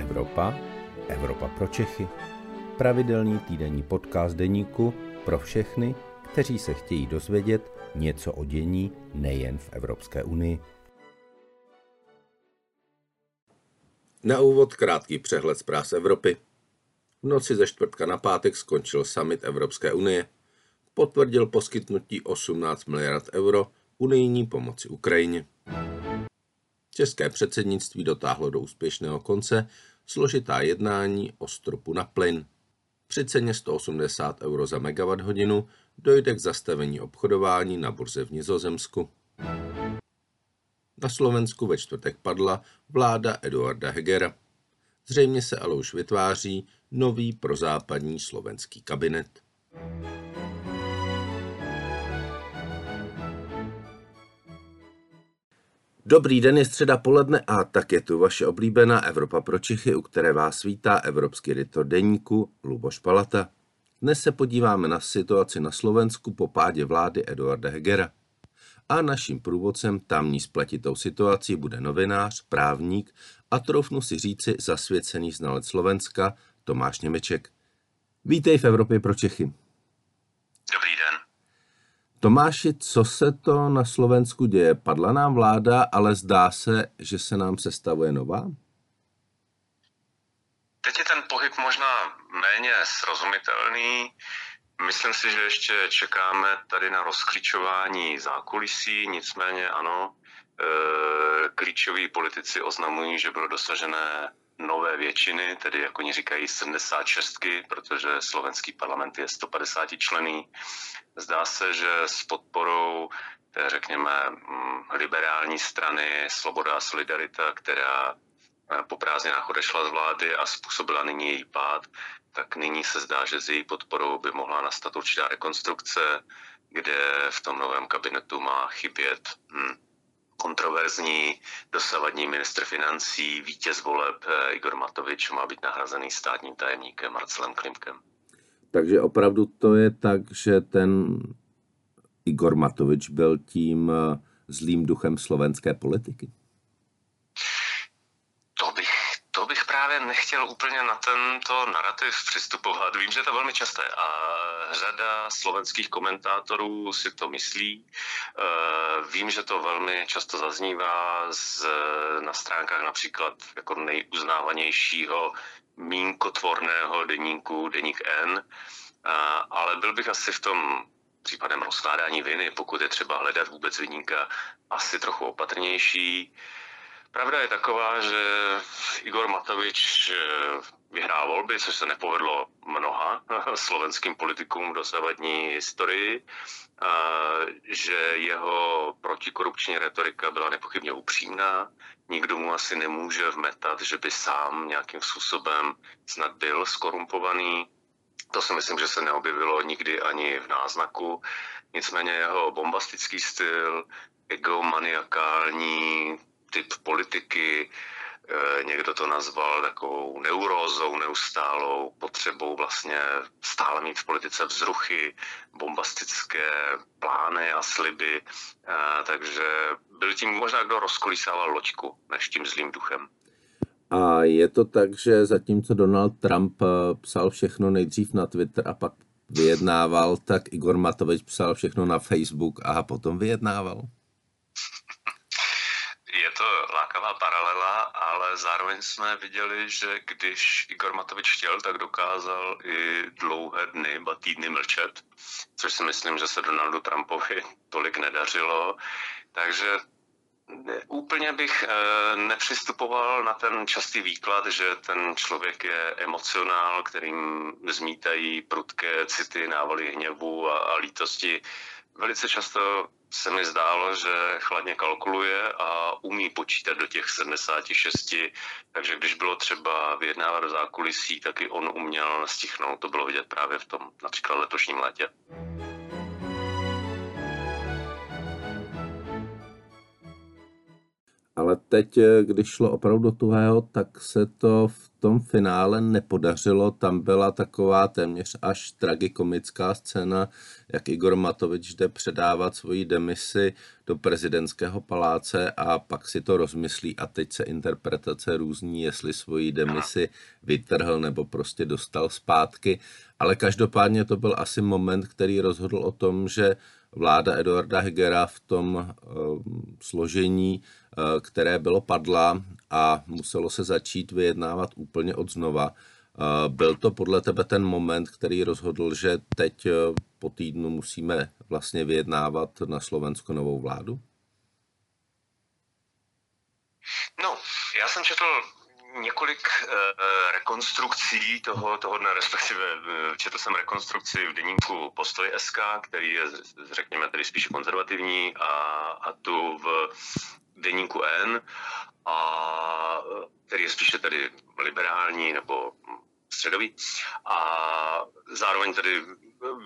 Evropa, Evropa pro Čechy. Pravidelný týdenní podcast deníku pro všechny, kteří se chtějí dozvědět něco o dění nejen v Evropské unii. Na úvod krátký přehled zpráv z Evropy. V noci ze čtvrtka na pátek skončil summit Evropské unie. Potvrdil poskytnutí 18 miliard euro unijní pomoci Ukrajině. České předsednictví dotáhlo do úspěšného konce složitá jednání o stropu na plyn. Při ceně 180 euro za megawatt hodinu dojde k zastavení obchodování na burze v Nizozemsku. Na Slovensku ve čtvrtek padla vláda Eduarda Hegera. Zřejmě se ale už vytváří nový prozápadní slovenský kabinet. Dobrý den, je středa poledne a tak je tu vaše oblíbená Evropa pro Čechy, u které vás vítá evropský editor deníku Luboš Palata. Dnes se podíváme na situaci na Slovensku po pádě vlády Eduarda Hegera. A naším průvodcem tamní spletitou situací bude novinář, právník a troufnu si říci zasvěcený znalec Slovenska Tomáš Němeček. Vítej v Evropě pro Čechy. Dobrý den. Tomáši, co se to na Slovensku děje? Padla nám vláda, ale zdá se, že se nám sestavuje nová? Teď je ten pohyb možná méně srozumitelný. Myslím si, že ještě čekáme tady na rozklíčování zákulisí, nicméně ano, e, klíčoví politici oznamují, že bylo dosažené nové většiny, tedy jak oni říkají 76, protože slovenský parlament je 150 člený. Zdá se, že s podporou té, řekněme, mm, liberální strany Svoboda a Solidarita, která eh, po prázdninách odešla z vlády a způsobila nyní její pád, tak nyní se zdá, že s její podporou by mohla nastat určitá rekonstrukce, kde v tom novém kabinetu má chybět hm, kontroverzní dosavadní ministr financí, vítěz voleb eh, Igor Matovič má být nahrazený státním tajemníkem Marcelem Klimkem. Takže opravdu to je tak, že ten Igor Matovič byl tím eh, zlým duchem slovenské politiky? Nechtěl úplně na tento narrativ přistupovat. Vím, že je to velmi časté a řada slovenských komentátorů si to myslí. Eh, vím, že to velmi často zaznívá z, na stránkách například jako nejuznávanějšího mínkotvorného deníku Deník N, eh, ale byl bych asi v tom případem rozkládání viny, pokud je třeba hledat vůbec vyníka, asi trochu opatrnější. Pravda je taková, že Igor Matovič eh, vyhrál volby, což se nepovedlo mnoha slovenským politikům v dosavadní historii, že jeho protikorupční retorika byla nepochybně upřímná. Nikdo mu asi nemůže vmetat, že by sám nějakým způsobem snad byl skorumpovaný. To si myslím, že se neobjevilo nikdy ani v náznaku. Nicméně jeho bombastický styl, egomaniakální, typ politiky, eh, někdo to nazval takovou neurózou neustálou, potřebou vlastně stále mít v politice vzruchy, bombastické plány a sliby, eh, takže byl tím možná, kdo rozkolísával loďku, než tím zlým duchem. A je to tak, že zatímco Donald Trump eh, psal všechno nejdřív na Twitter a pak vyjednával, tak Igor Matovič psal všechno na Facebook a potom vyjednával? Ale zároveň jsme viděli, že když Igor Matovič chtěl, tak dokázal i dlouhé dny, ba týdny mlčet, což si myslím, že se Donaldu Trumpovi tolik nedařilo. Takže Úplně bych eh, nepřistupoval na ten častý výklad, že ten člověk je emocionál, kterým zmítají prudké city, návaly hněvu a, a lítosti. Velice často se mi zdálo, že chladně kalkuluje a umí počítat do těch 76, takže když bylo třeba vyjednávat v zákulisí, tak i on uměl stichnout. To bylo vidět právě v tom například letošním létě. Ale teď, když šlo opravdu tuhého, tak se to v tom finále nepodařilo. Tam byla taková téměř až tragikomická scéna, jak Igor Matovič jde předávat svoji demisi do prezidentského paláce a pak si to rozmyslí a teď se interpretace různí, jestli svoji demisi vytrhl nebo prostě dostal zpátky. Ale každopádně to byl asi moment, který rozhodl o tom, že vláda Eduarda Hegera v tom uh, složení, uh, které bylo padla a muselo se začít vyjednávat úplně od znova. Uh, byl to podle tebe ten moment, který rozhodl, že teď po týdnu musíme vlastně vyjednávat na Slovensku novou vládu? No, já jsem četl několik uh, rekonstrukcí toho, toho dne, respektive uh, četl jsem rekonstrukci v deníku Postoj SK, který je, řekněme, tedy spíše konzervativní a, a tu v deníku N, a, který je spíše tedy liberální nebo středový. A zároveň tedy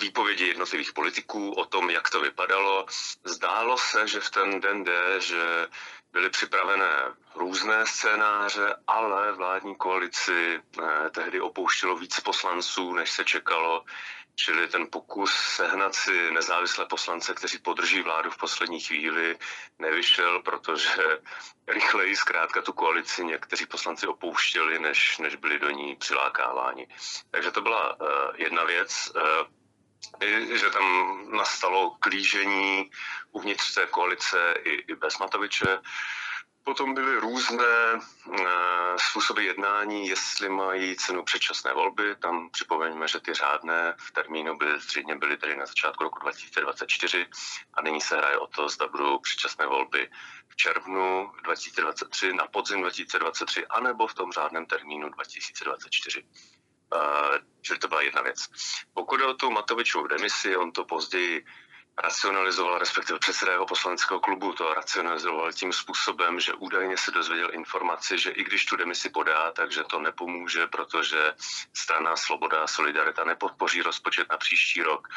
výpovědi jednotlivých politiků o tom, jak to vypadalo. Zdálo se, že v ten den D, že byly připravené různé scénáře, ale vládní koalici eh, tehdy opouštilo víc poslanců, než se čekalo. Čili ten pokus sehnat si nezávislé poslance, kteří podrží vládu v poslední chvíli, nevyšel, protože rychleji zkrátka tu koalici někteří poslanci opouštěli, než, než byli do ní přilákáváni. Takže to byla uh, jedna věc. Uh, že tam nastalo klížení uvnitř té koalice i, i bez Matoviče. Potom byly různé e, způsoby jednání, jestli mají cenu předčasné volby. Tam připomeňme, že ty řádné v termínu by zřejmě byly tedy na začátku roku 2024 a nyní se hraje o to, zda budou předčasné volby v červnu 2023, na podzim 2023, anebo v tom řádném termínu 2024. Čili to byla jedna věc. Pokud o tu Matovičovu demisi, on to později racionalizoval, respektive předseda jeho poslaneckého klubu to racionalizoval tím způsobem, že údajně se dozvěděl informaci, že i když tu demisi podá, takže to nepomůže, protože strana Sloboda a Solidarita nepodpoří rozpočet na příští rok.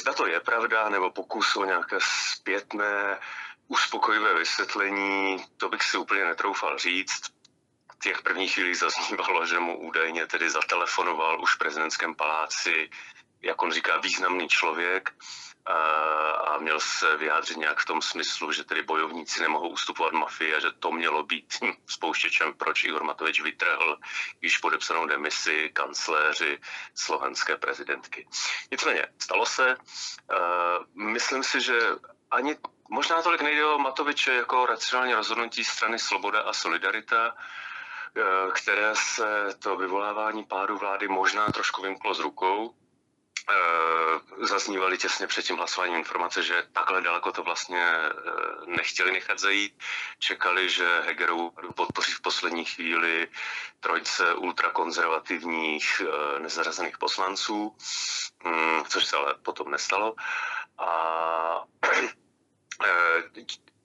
Zda to je pravda, nebo pokus o nějaké zpětné uspokojivé vysvětlení, to bych si úplně netroufal říct těch prvních chvílích zaznívalo, že mu údajně tedy zatelefonoval už v prezidentském paláci, jak on říká, významný člověk a měl se vyjádřit nějak v tom smyslu, že tedy bojovníci nemohou ustupovat mafii a že to mělo být spouštěčem, proč Igor Matovič vytrhl již podepsanou demisi kancléři slovenské prezidentky. Nicméně, stalo se. Myslím si, že ani možná tolik nejde o Matoviče jako racionální rozhodnutí strany Sloboda a Solidarita, které se to vyvolávání pádu vlády možná trošku vymklo z rukou. Eh, zaznívaly těsně před tím hlasováním informace, že takhle daleko to vlastně eh, nechtěli nechat zajít. Čekali, že Hegerovu podpoří v poslední chvíli trojce ultrakonzervativních nezarazených poslanců, hm, což se ale potom nestalo. A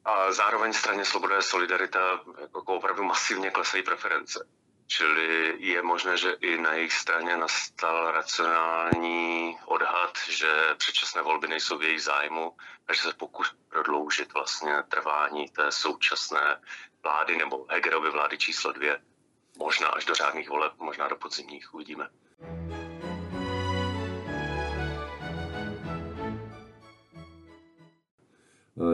a zároveň straně Svoboda a Solidarita jako opravdu masivně klesají preference. Čili je možné, že i na jejich straně nastal racionální odhad, že předčasné volby nejsou v jejich zájmu a že se pokus prodloužit vlastně trvání té současné vlády nebo Hegerovy vlády číslo dvě. Možná až do řádných voleb, možná do podzimních, uvidíme.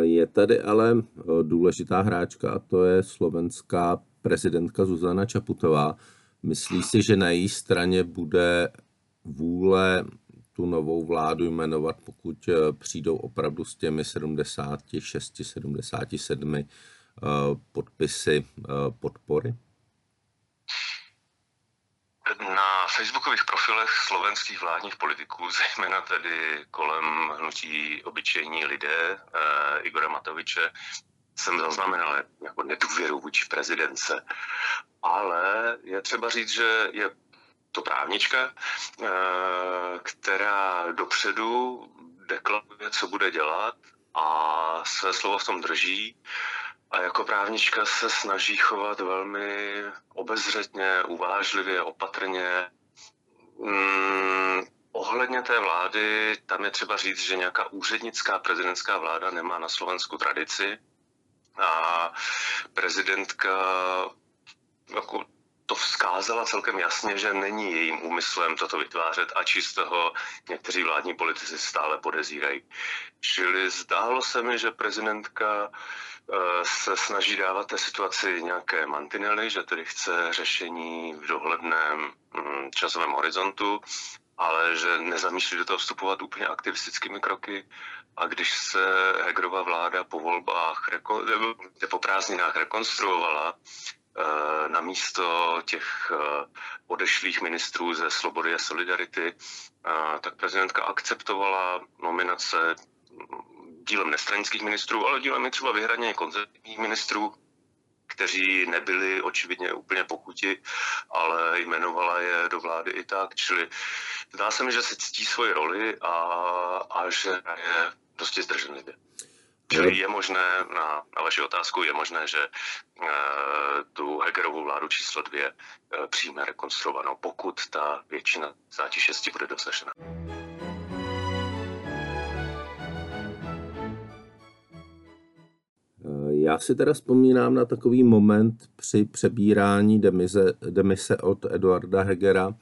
Je tady ale eh, důležitá hráčka a to je slovenská prezidentka Zuzana Čaputová. Myslí si, že na její straně bude vůle tu novou vládu jmenovat, pokud eh, přijdou opravdu s těmi 76, 77 eh, podpisy podpory? Na facebookových profilech slovenských vládních politiků, zejména tedy kolem hnutí obyčejní lidé eh, Igora Matoviče, jsem zaznamenal jako nedůvěru vůči prezidence. Ale je třeba říct, že je to právnička, eh, která dopředu deklaruje, co bude dělat a své slovo v tom drží a jako právnička se snaží chovat velmi obezřetně, uvážlivě, opatrně. Mm, ohledně té vlády, tam je třeba říct, že nějaká úřednická prezidentská vláda nemá na Slovensku tradici a prezidentka jako to vzkázala celkem jasně, že není jejím úmyslem toto vytvářet, ač z toho někteří vládní politici stále podezírají. Čili zdálo se mi, že prezidentka eh, se snaží dávat té situaci nějaké mantinely, že tedy chce řešení v dohledném mm, časovém horizontu, ale že nezamýšlí do toho vstupovat úplně aktivistickými kroky. A když se Hegerova vláda po volbách, po prázdninách rekonstruovala, na místo těch eh, odešlých ministrů ze Slobody a Solidarity, eh, tak prezidentka akceptovala nominace dílem nestranických ministrů, ale dílem i třeba vyhraně konzervativních ministrů, kteří nebyli očividně úplně pokuti, ale jmenovala je do vlády i tak. Čili zdá se mi, že si ctí svoji roli a, a že je dosti zdrženlivě. Čili je možné, na, na vaši otázku, je možné, že e, tu Hegerovou vládu číslo dvě e, přijme rekonstruovanou, pokud ta většina 6 bude dosažena. Eh, já si teda vzpomínám na takový moment při přebírání demise, demise od Eduarda Hegera,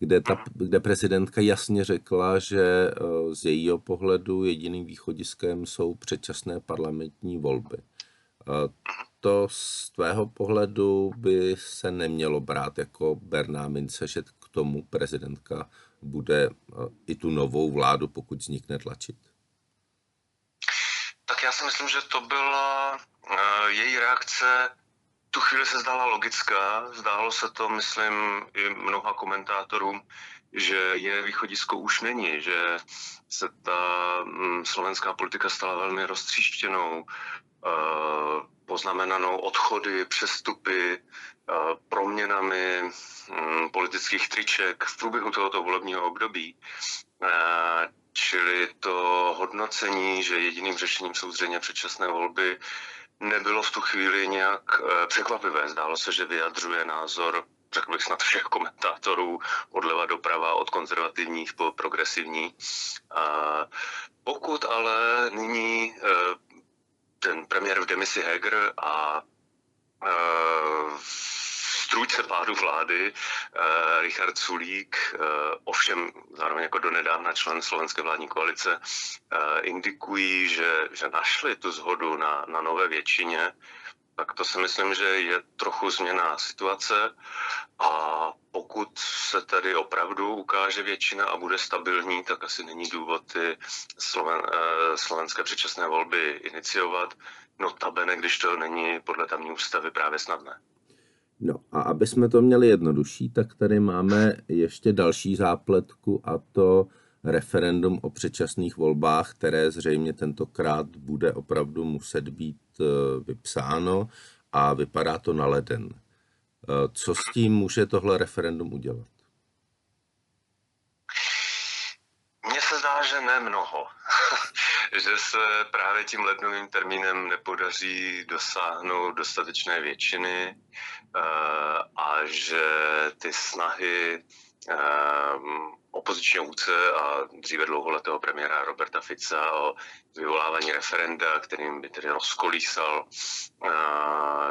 kde, ta, kde prezidentka jasně řekla, že eh, z jejího pohledu jediným východiskem jsou předčasné parlamentní volby. To z tvého pohledu by se nemělo brát jako berná mince, že k tomu prezidentka bude eh, i tu novou vládu, pokud vznikne, tlačit? Tak já si myslím, že to byla uh, její reakce tu chvíli se zdála logická, zdálo se to, myslím, i mnoha komentátorům, že je východisko už není, že se ta mm, slovenská politika stala velmi roztříštěnou, eh, poznamenanou odchody, přestupy, eh, proměnami mm, politických triček v průběhu tohoto volebního období. Eh, čili to hodnocení, že jediným řešením jsou zřejmě předčasné volby, nebylo v tu chvíli nějak eh, překvapivé. Zdálo se, že vyjadřuje názor řekl bych snad všech komentátorů, odleva doprava, od konzervativních po progresivní. A pokud ale nyní eh, ten premiér v demisi Heger a eh, strůjce pádu vlády, uh, Richard Sulík, uh, ovšem zároveň jako donedávna člen slovenské vládní koalice, uh, indikují, že, že našli tu zhodu na, na nové většině, tak to si myslím, že je trochu změná situace a pokud se tedy opravdu ukáže většina a bude stabilní, tak asi není důvod ty sloven, slovenské předčasné volby iniciovat. Notabene, když to není podle tamní ústavy právě snadné. No a aby jsme to měli jednodušší, tak tady máme ještě další zápletku a to referendum o předčasných volbách, které zřejmě tentokrát bude opravdu muset být e, vypsáno a vypadá to na leden. E, co s tím může tohle referendum udělat? Se zdá, že ne mnoho. že se právě tím lednovým termínem nepodaří dosáhnout dostatečné většiny eh, a že ty snahy eh, opozičního vůdce a dříve dlouholetého premiéra Roberta Fica o vyvolávání referenda, kterým by tedy rozkolísal uh,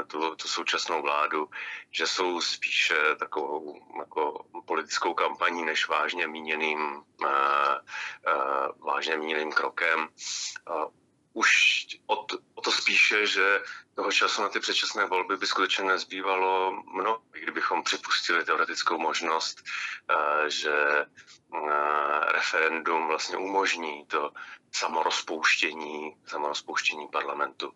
tu, tu současnou vládu, že jsou spíše takovou jako politickou kampaní než vážně míněným, uh, uh, vážně míněným krokem. Uh, už o to, o to spíše, že toho času na ty předčasné volby by skutečně nezbývalo mnoho, kdybychom připustili teoretickou možnost, eh, že eh, referendum vlastně umožní to samorozpouštění, samorozpouštění parlamentu.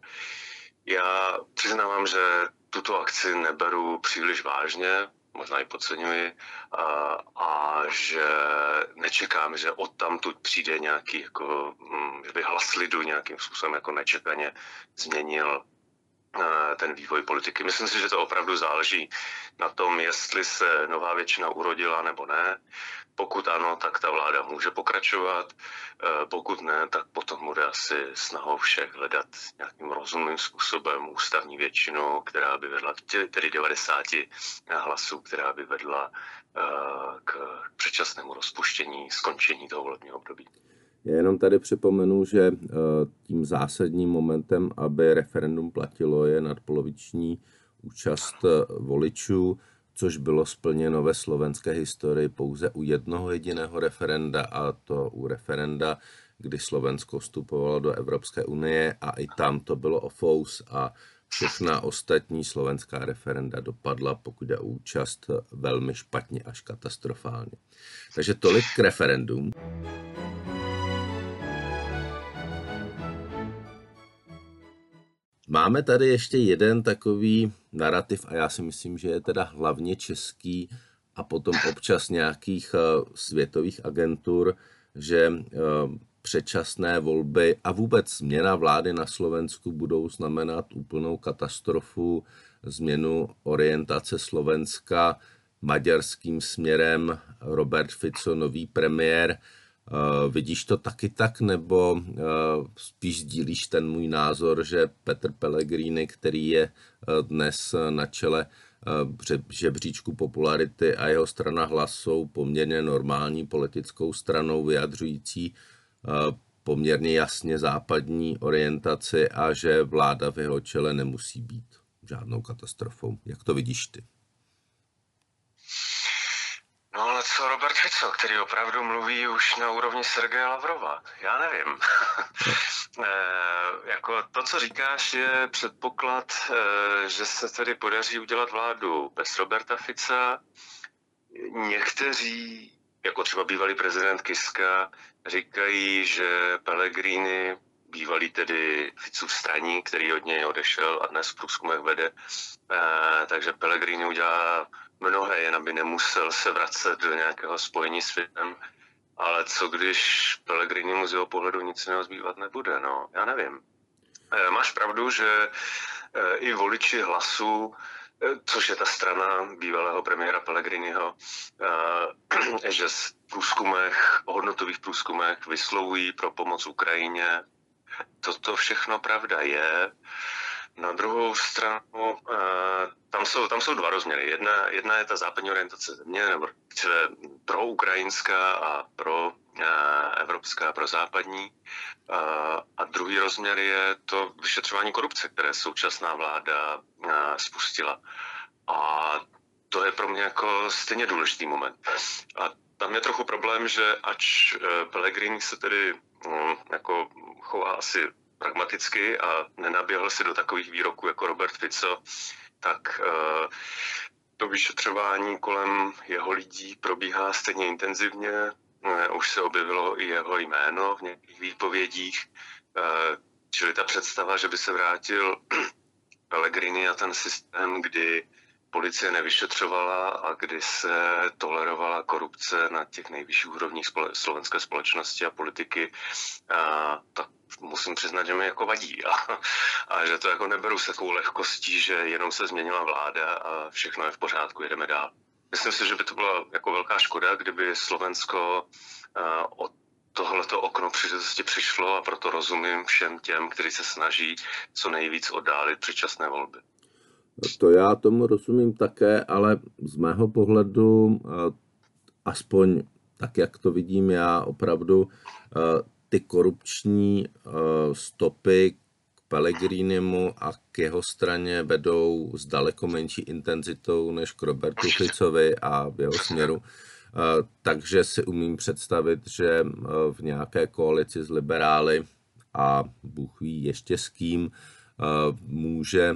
Já přiznávám, že tuto akci neberu příliš vážně, možná i podceňuji, a, a že nečekám, že odtamtud přijde nějaký, jako, hm, že by hlas lidu nějakým způsobem jako nečekaně změnil ten vývoj politiky. Myslím si, že to opravdu záleží na tom, jestli se nová většina urodila nebo ne. Pokud ano, tak ta vláda může pokračovat. E, pokud ne, tak potom bude asi snahou všech hledat nějakým rozumným způsobem ústavní většinu, která by vedla, tedy 90 hlasů, která by vedla e, k předčasnému rozpuštění, skončení toho volebního období. Já jenom tady připomenu, že eh, tím zásadním momentem, aby referendum platilo, je nadpoloviční účast eh, voličů. což bylo splněno ve slovenské historii pouze u jednoho jediného referenda, a to u referenda, kdy Slovensko vstupovalo do Evropské unie a i tam to bylo o fous a všechna ostatní slovenská referenda dopadla, pokud je účast, velmi špatně až katastrofálně. Takže tolik k referendum. Máme tady ještě jeden takový narrativ a já si myslím, že je teda hlavně český a potom občas nějakých eh, světových agentur, že eh, předčasné volby a vůbec změna vlády na Slovensku budou znamenat úplnou katastrofu, změnu orientace Slovenska maďarským směrem. Robert Fico, nový premiér, Uh, vidíš to taky tak, nebo uh, spíš sdílíš ten můj názor, že Petr Pellegrini, který je uh, dnes na čele žebříčku popularity a jeho strana hlas jsou poměrně normální politickou stranou vyjadřující poměrně jasně západní orientaci a že vláda v jeho čele nemusí být žádnou katastrofou. Jak to vidíš ty? No ale co Robert Fico, který opravdu mluví už na úrovni Sergeje Lavrova? Já nevím. e, jako to, co říkáš, je předpoklad, e, že se tedy podaří udělat vládu bez Roberta Fica. Někteří, jako třeba bývalý prezident Kiska, říkají, že Pellegrini bývalý tedy Ficův straník, který od něj odešel a dnes v průzkumech vede. E, takže Pellegrini udělá mnohé, jen aby nemusel se vracet do nějakého spojení s světem. Ale co když Pellegrini mu z jeho pohledu nic jiného zbývat nebude? No, já nevím. E, máš pravdu, že e, i voliči hlasu což je ta strana bývalého premiéra Pellegriniho, že v průzkumech, hodnotových průzkumech vyslovují pro pomoc Ukrajině toto všechno pravda je. Na druhou stranu, eh, tam jsou, tam jsou dva rozměry. Jedna, jedna je ta západní orientace země, nebo pro ukrajinská a pro eh, evropská, pro západní. Eh, a druhý rozměr je to vyšetřování korupce, které současná vláda spustila. A to je pro mě jako stejně důležitý moment. A tam je trochu problém, že ač Pellegrini se tedy mm, jako chová asi pragmaticky a nenaběhl si do takových výroků jako Robert Fico, tak eh, to vyšetřování kolem jeho lidí probíhá stejně intenzivně. Eh, už se objevilo i jeho jméno v některých výpovědích, eh, čili ta představa, že by se vrátil Pellegrini a ten systém, kdy policie nevyšetřovala a kdy se tolerovala korupce na těch nejvyšších úrovních slovenské společnosti a politiky, a, tak musím přiznat, že mi jako vadí a, a že to jako neberu se takovou lehkostí, že jenom se změnila vláda a všechno je v pořádku, jedeme dál. Myslím si, že by to byla jako velká škoda, kdyby Slovensko od tohleto okno příležitosti přišlo a proto rozumím všem těm, kteří se snaží co nejvíc oddálit předčasné volby. To já tomu rozumím také, ale z mého pohledu, aspoň tak, jak to vidím já, opravdu ty korupční stopy k Pellegrinimu a k jeho straně vedou s daleko menší intenzitou než k Robertu Ficovi a v jeho směru. Takže si umím představit, že v nějaké koalici s liberály a Bůh ví ještě s kým, může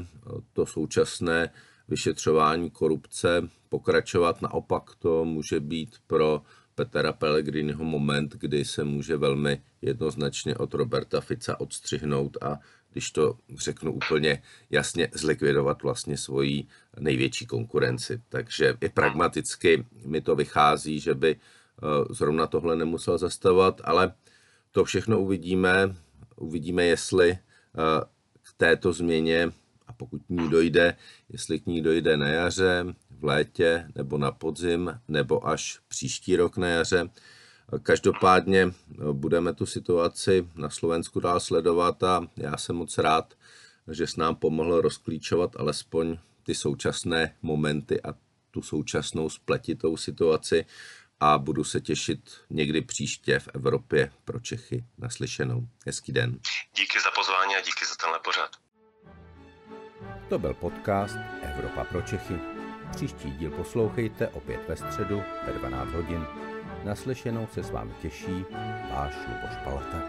to současné vyšetřování korupce pokračovat. Naopak to může být pro Petra Pellegriniho moment, kdy se může velmi jednoznačně od Roberta Fica odstřihnout a když to řeknu úplně jasně, zlikvidovat vlastně svoji největší konkurenci. Takže i pragmaticky mi to vychází, že by eh, zrovna tohle nemusel zastavovat, ale to všechno uvidíme. Uvidíme, jestli eh, této změně a pokud k ní dojde, jestli k ní dojde na jaře, v létě nebo na podzim nebo až příští rok na jaře. Každopádně no, budeme tu situaci na Slovensku dál sledovat a já jsem moc rád, že s nám pomohl rozklíčovat alespoň ty současné momenty a tu současnou spletitou situaci a budu se těšit někdy příště v Evropě pro Čechy naslyšenou. Hezký den. Díky za pozvání a díky za tenhle pořad. To byl podcast Evropa pro Čechy. Příští díl poslouchejte opět ve středu ve 12 hodin. Naslyšenou se s vámi těší váš Luboš Palata.